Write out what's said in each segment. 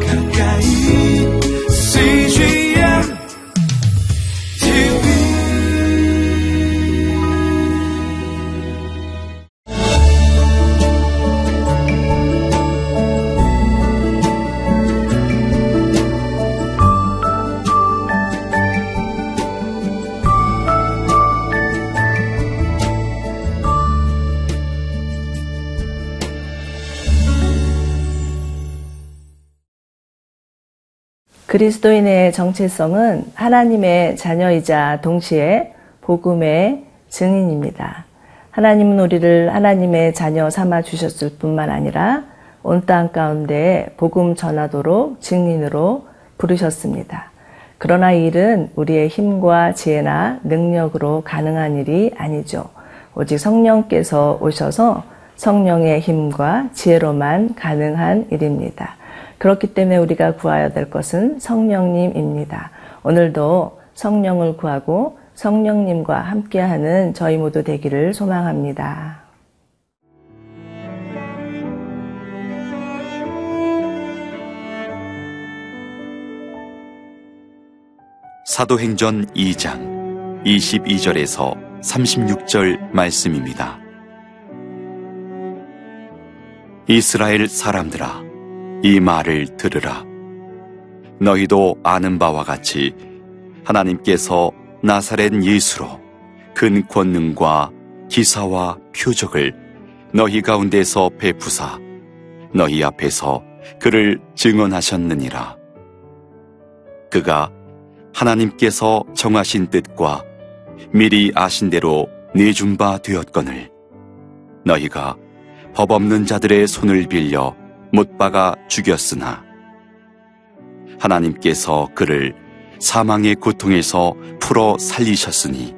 가까 그리스도인의 정체성은 하나님의 자녀이자 동시에 복음의 증인입니다. 하나님은 우리를 하나님의 자녀 삼아 주셨을 뿐만 아니라 온 땅 가운데 복음 전하도록 증인으로 부르셨습니다. 그러나 이 일은 우리의 힘과 지혜나 능력으로 가능한 일이 아니죠. 오직 성령께서 오셔서 성령의 힘과 지혜로만 가능한 일입니다. 그렇기 때문에 우리가 구하여야 될 것은 성령님입니다. 오늘도 성령을 구하고 성령님과 함께하는 저희 모두 되기를 소망합니다. 사도행전 2장 22절에서 36절 말씀입니다. 이스라엘 사람들아, 이 말을 들으라. 너희도 아는 바와 같이 하나님께서 나사렛 예수로 큰 권능과 기사와 표적을 너희 가운데서 베푸사 너희 앞에서 그를 증언하셨느니라. 그가 하나님께서 정하신 뜻과 미리 아신 대로 내준 바 되었거늘 너희가 법 없는 자들의 손을 빌려 못 박아 죽였으나 하나님께서 그를 사망의 고통에서 풀어 살리셨으니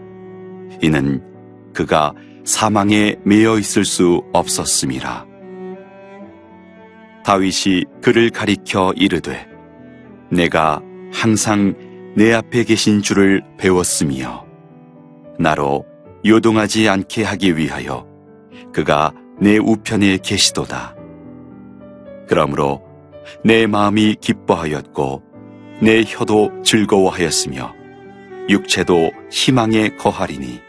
이는 그가 사망에 매여 있을 수 없었음이라 다윗이 그를 가리켜 이르되 내가 항상 내 앞에 계신 주를 배웠으며 나로 요동하지 않게 하기 위하여 그가 내 우편에 계시도다. 그러므로 내 마음이 기뻐하였고 내 혀도 즐거워하였으며 육체도 희망에 거하리니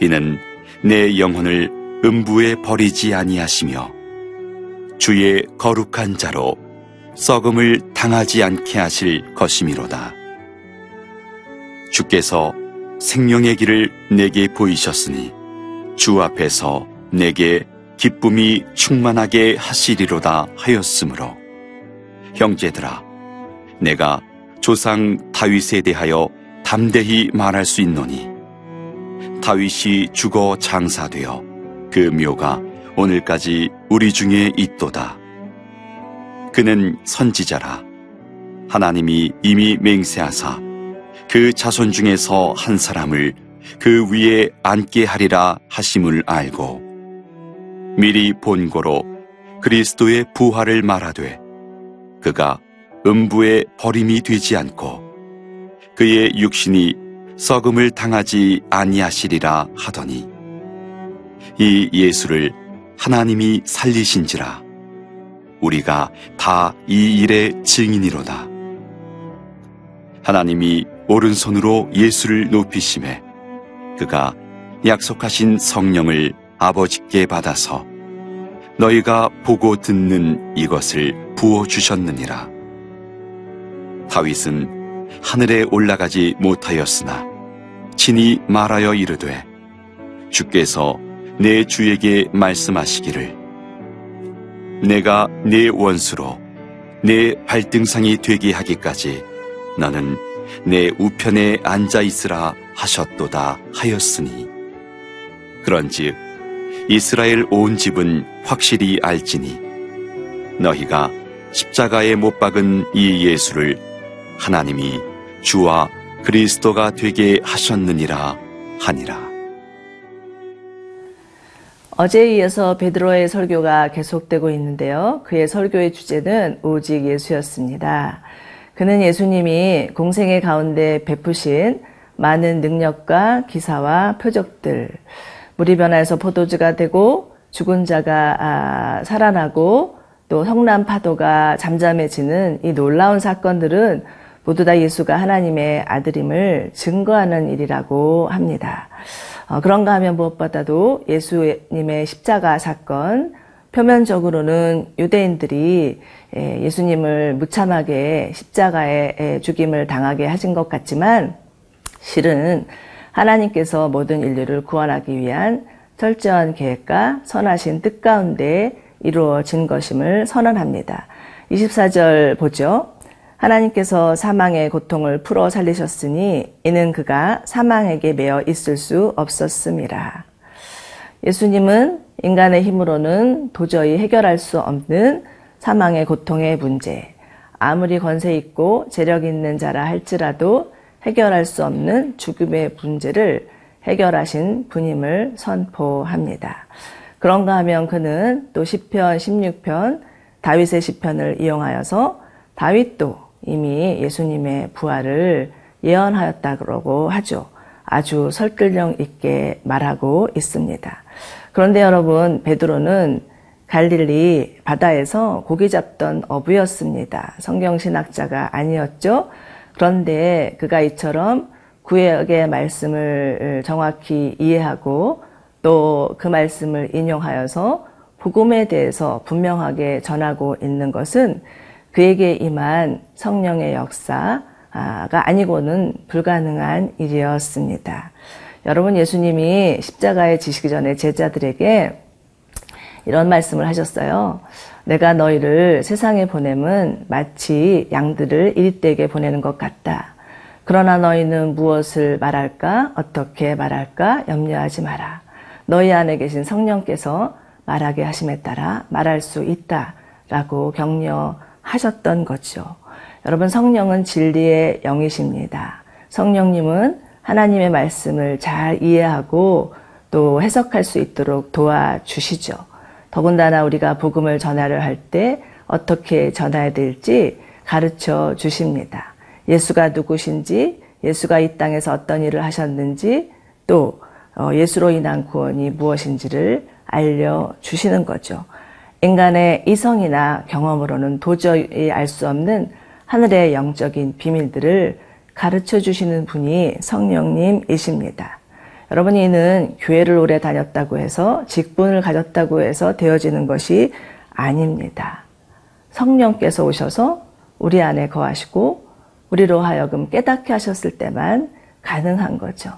이는 내 영혼을 음부에 버리지 아니하시며 주의 거룩한 자로 썩음을 당하지 않게 하실 것이미로다. 주께서 생명의 길을 내게 보이셨으니 주 앞에서 내게 기쁨이 충만하게 하시리로다 하였으므로. 형제들아 내가 조상 다윗에 대하여 담대히 말할 수 있노니 다윗이 죽어 장사되어 그 묘가 오늘까지 우리 중에 있도다. 그는 선지자라. 하나님이 이미 맹세하사 그 자손 중에서 한 사람을 그 위에 앉게 하리라 하심을 알고 미리 본고로 그리스도의 부활을 말하되 그가 음부에 버림이 되지 않고 그의 육신이 썩음을 당하지 아니하시리라 하더니 이 예수를 하나님이 살리신지라 우리가 다 이 일의 증인이로다. 하나님이 오른손으로 예수를 높이심에 그가 약속하신 성령을 아버지께 받아서 너희가 보고 듣는 이것을 부어 주셨느니라. 다윗은 하늘에 올라가지 못하였으나 친히 말하여 이르되 주께서 내 주에게 말씀하시기를 내가 내 원수로 내 발등상이 되게 하기까지 너는 내 우편에 앉아 있으라 하셨도다 하였으니 그런즉 이스라엘 온 집은 확실히 알지니 너희가 십자가에 못 박은 이 예수를 하나님이 주와 그리스도가 되게 하셨느니라 하니라. 어제에 이어서 베드로의 설교가 계속되고 있는데요. 그의 설교의 주제는 오직 예수였습니다. 그는 예수님이 공생의 가운데 베푸신 많은 능력과 기사와 표적들, 물이 변화해서 포도주가 되고 죽은 자가 아, 살아나고 또 성남 파도가 잠잠해지는 이 놀라운 사건들은 모두 다 예수가 하나님의 아들임을 증거하는 일이라고 합니다. 어, 그런가 하면 무엇보다도 예수님의 십자가 사건, 표면적으로는 유대인들이 예, 예수님을 무참하게 십자가에 예, 죽임을 당하게 하신 것 같지만 실은 하나님께서 모든 인류를 구원하기 위한 철저한 계획과 선하신 뜻 가운데 이루어진 것임을 선언합니다. 24절 보죠. 하나님께서 사망의 고통을 풀어 살리셨으니 이는 그가 사망에게 매어 있을 수 없었습니다. 예수님은 인간의 힘으로는 도저히 해결할 수 없는 사망의 고통의 문제, 아무리 권세 있고 재력 있는 자라 할지라도 해결할 수 없는 죽음의 문제를 해결하신 분임을 선포합니다. 그런가 하면 그는 또 시편 16편 다윗의 시편을 이용하여서 다윗도 이미 예수님의 부활을 예언하였다고 하죠. 아주 설득력 있게 말하고 있습니다. 그런데 여러분 베드로는 갈릴리 바다에서 고기 잡던 어부였습니다. 성경신학자가 아니었죠. 그런데 그가 이처럼 구약의 말씀을 정확히 이해하고 또 그 말씀을 인용하여서 복음에 대해서 분명하게 전하고 있는 것은 그에게 임한 성령의 역사가 아니고는 불가능한 일이었습니다. 여러분 예수님이 십자가에 지시기 전에 제자들에게 이런 말씀을 하셨어요. 내가 너희를 세상에 보냄은 마치 양들을 이리떼게 보내는 것 같다. 그러나 너희는 무엇을 말할까? 어떻게 말할까? 염려하지 마라. 너희 안에 계신 성령께서 말하게 하심에 따라 말할 수 있다. 라고 격려하셨던 거죠. 여러분, 성령은 진리의 영이십니다. 성령님은 하나님의 말씀을 잘 이해하고 또 해석할 수 있도록 도와주시죠. 더군다나 우리가 복음을 전하려 할 때 어떻게 전해야 될지 가르쳐 주십니다. 예수가 누구신지, 예수가 이 땅에서 어떤 일을 하셨는지, 또 어, 예수로 인한 구원이 무엇인지를 알려 주시는 거죠. 인간의 이성이나 경험으로는 도저히 알 수 없는 하늘의 영적인 비밀들을 가르쳐 주시는 분이 성령님이십니다. 여러분 이는 교회를 오래 다녔다고 해서 직분을 가졌다고 해서 되어지는 것이 아닙니다. 성령께서 오셔서 우리 안에 거하시고 우리로 하여금 깨닫게 하셨을 때만 가능한 거죠.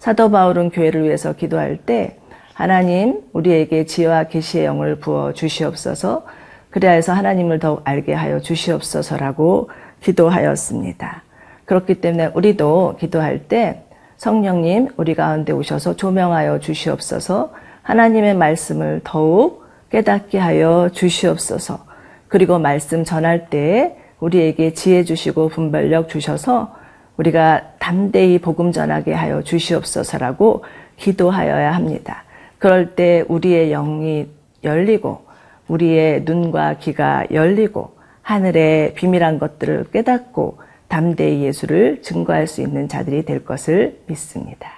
사도 바울은 교회를 위해서 기도할 때 하나님 우리에게 지혜와 계시의 영을 부어 주시옵소서 그리하여서 하나님을 더욱 알게 하여 주시옵소서라고 기도하였습니다. 그렇기 때문에 우리도 기도할 때 성령님 우리 가운데 오셔서 조명하여 주시옵소서 하나님의 말씀을 더욱 깨닫게 하여 주시옵소서 그리고 말씀 전할 때 우리에게 지혜 주시고 분별력 주셔서 우리가 담대히 복음 전하게 하여 주시옵소서라고 기도하여야 합니다. 그럴 때 우리의 영이 열리고 우리의 눈과 귀가 열리고 하늘의 비밀한 것들을 깨닫고 담대히 예수를 증거할 수 있는 자들이 될 것을 믿습니다.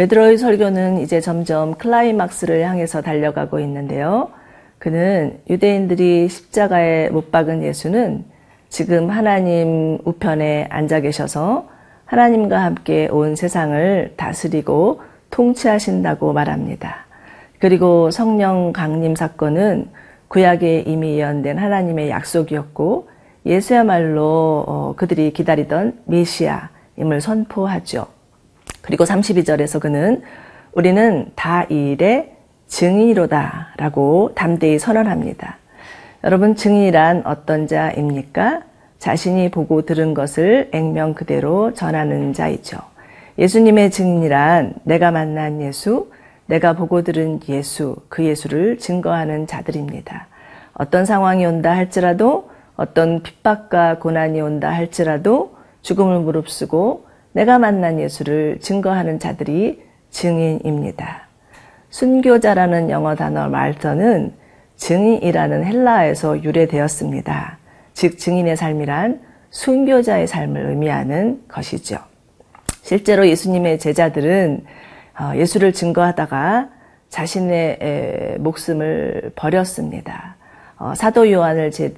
베드로의 설교는 이제 점점 클라이막스를 향해서 달려가고 있는데요. 그는 유대인들이 십자가에 못 박은 예수는 지금 하나님 우편에 앉아 계셔서 하나님과 함께 온 세상을 다스리고 통치하신다고 말합니다. 그리고 성령 강림 사건은 구약에 이미 예언된 하나님의 약속이었고 예수야말로 어, 그들이 기다리던 메시아임을 선포하죠. 그리고 32절에서 그는 우리는 다 이 일의 증인이로다 라고 담대히 선언합니다. 여러분 증인이란 어떤 자입니까? 자신이 보고 들은 것을 액면 그대로 전하는 자이죠. 예수님의 증인이란 내가 만난 예수, 내가 보고 들은 예수, 그 예수를 증거하는 자들입니다. 어떤 상황이 온다 할지라도 어떤 핍박과 고난이 온다 할지라도 죽음을 무릅쓰고 내가 만난 예수를 증거하는 자들이 증인입니다. 순교자라는 영어 단어 말터는 증인이라는 헬라어에서 유래되었습니다. 즉 증인의 삶이란 순교자의 삶을 의미하는 것이죠. 실제로 예수님의 제자들은 어, 예수를 증거하다가 자신의 에, 목숨을 버렸습니다. 어, 사도 요한을 제,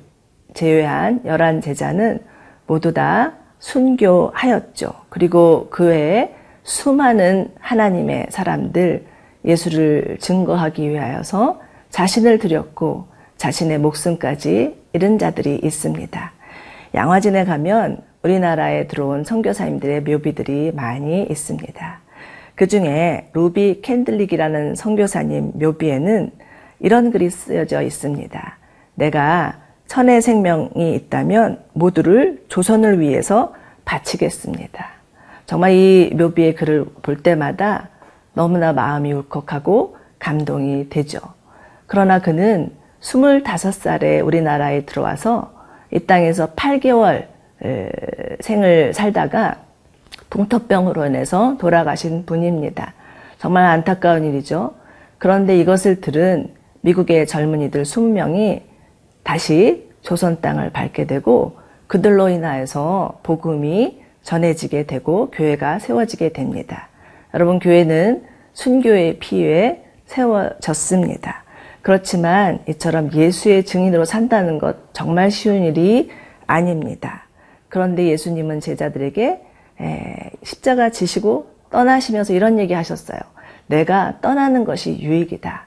제외한 열한 제자는 모두 다 순교하였죠. 그리고 그 외에 수많은 하나님의 사람들 예수를 증거하기 위하여서 자신을 드렸고 자신의 목숨까지 잃은 자들이 있습니다. 양화진에 가면 우리나라에 들어온 선교사님들의 묘비들이 많이 있습니다. 그 중에 루비 캔들릭이라는 선교사님 묘비에는 이런 글이 쓰여져 있습니다. 내가 천의 생명이 있다면 모두를 조선을 위해서 바치겠습니다. 정말 이 묘비의 글을 볼 때마다 너무나 마음이 울컥하고 감동이 되죠. 그러나 그는 25살에 우리나라에 들어와서 이 땅에서 8개월 생을 살다가 풍토병으로 인해서 돌아가신 분입니다. 정말 안타까운 일이죠. 그런데 이것을 들은 미국의 젊은이들 20명이 다시 조선 땅을 밟게 되고 그들로 인하여서 복음이 전해지게 되고 교회가 세워지게 됩니다. 여러분 교회는 순교의 피에 세워졌습니다. 그렇지만 이처럼 예수의 증인으로 산다는 것 정말 쉬운 일이 아닙니다. 그런데 예수님은 제자들에게 십자가 지시고 떠나시면서 이런 얘기 하셨어요. 내가 떠나는 것이 유익이다.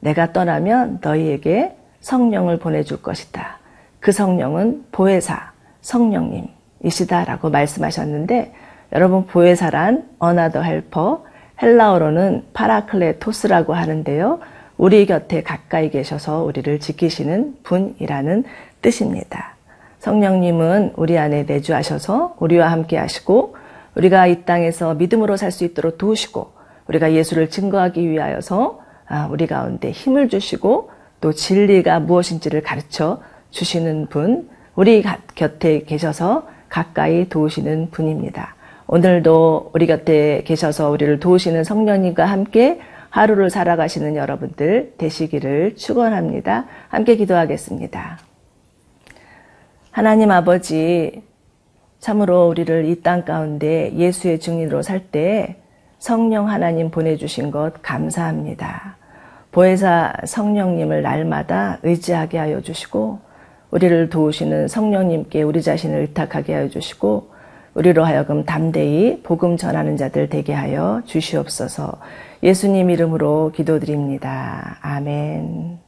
내가 떠나면 너희에게 성령을 보내줄 것이다. 그 성령은 보혜사, 성령님이시다라고 말씀하셨는데 여러분 보혜사란 another helper 헬라어로는 파라클레토스라고 하는데요. 우리 곁에 가까이 계셔서 우리를 지키시는 분이라는 뜻입니다. 성령님은 우리 안에 내주하셔서 우리와 함께 하시고 우리가 이 땅에서 믿음으로 살 수 있도록 도우시고 우리가 예수를 증거하기 위하여서 아, 우리 가운데 힘을 주시고 또 진리가 무엇인지를 가르쳐 주시는 분, 우리 곁에 계셔서 가까이 도우시는 분입니다. 오늘도 우리 곁에 계셔서 우리를 도우시는 성령님과 함께 하루를 살아가시는 여러분들 되시기를 축원합니다. 함께 기도하겠습니다. 하나님 아버지 참으로 우리를 이 땅 가운데 예수의 증인으로 살 때 성령 하나님 보내주신 것 감사합니다. 보혜사 성령님을 날마다 의지하게 하여 주시고 우리를 도우시는 성령님께 우리 자신을 의탁하게 하여 주시고 우리로 하여금 담대히 복음 전하는 자들 되게 하여 주시옵소서. 예수님 이름으로 기도드립니다. 아멘.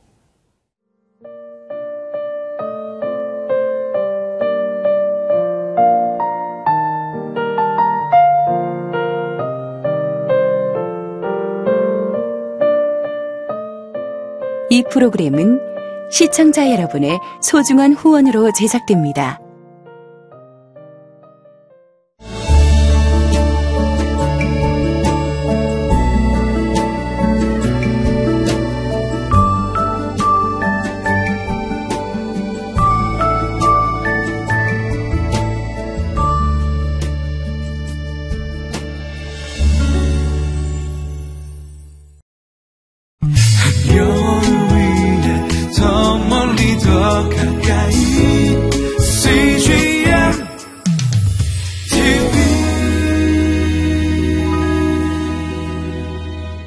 이 프로그램은 시청자 여러분의 소중한 후원으로 제작됩니다.